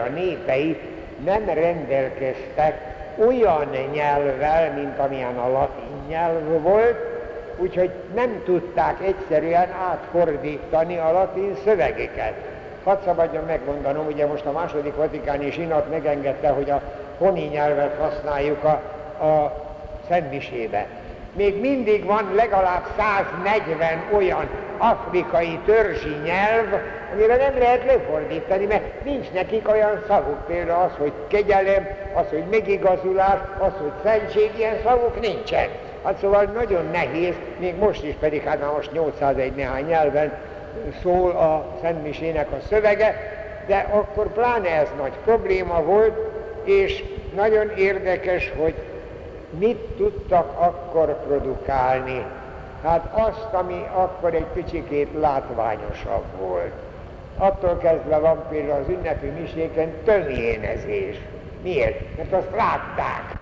a népei nem rendelkeztek olyan nyelvvel, mint amilyen a latin nyelv volt, úgyhogy nem tudták egyszerűen átfordítani a latin szövegeket. Hadd szabadjon megmondanom, ugye most a második vatikáni zsinat megengedte, hogy a honi nyelvet használjuk a, a szentmisébe. Még mindig van legalább 140 olyan afrikai törzsi nyelv, amire nem lehet lefordítani, mert nincs nekik olyan szavuk. Például az, hogy kegyelem, az, hogy megigazulás, az, hogy szentség, ilyen szavuk nincsen. Hát szóval nagyon nehéz, még most is pedig, hát már most 801 néhány nyelven szól a Szentmisének a szövege, de akkor pláne ez nagy probléma volt, és nagyon érdekes, hogy mit tudtak akkor produkálni. Hát azt, ami akkor egy kicsikét látványosabb volt. Attól kezdve van például az ünnepi miséken tömjénezés. Miért? Mert azt látták.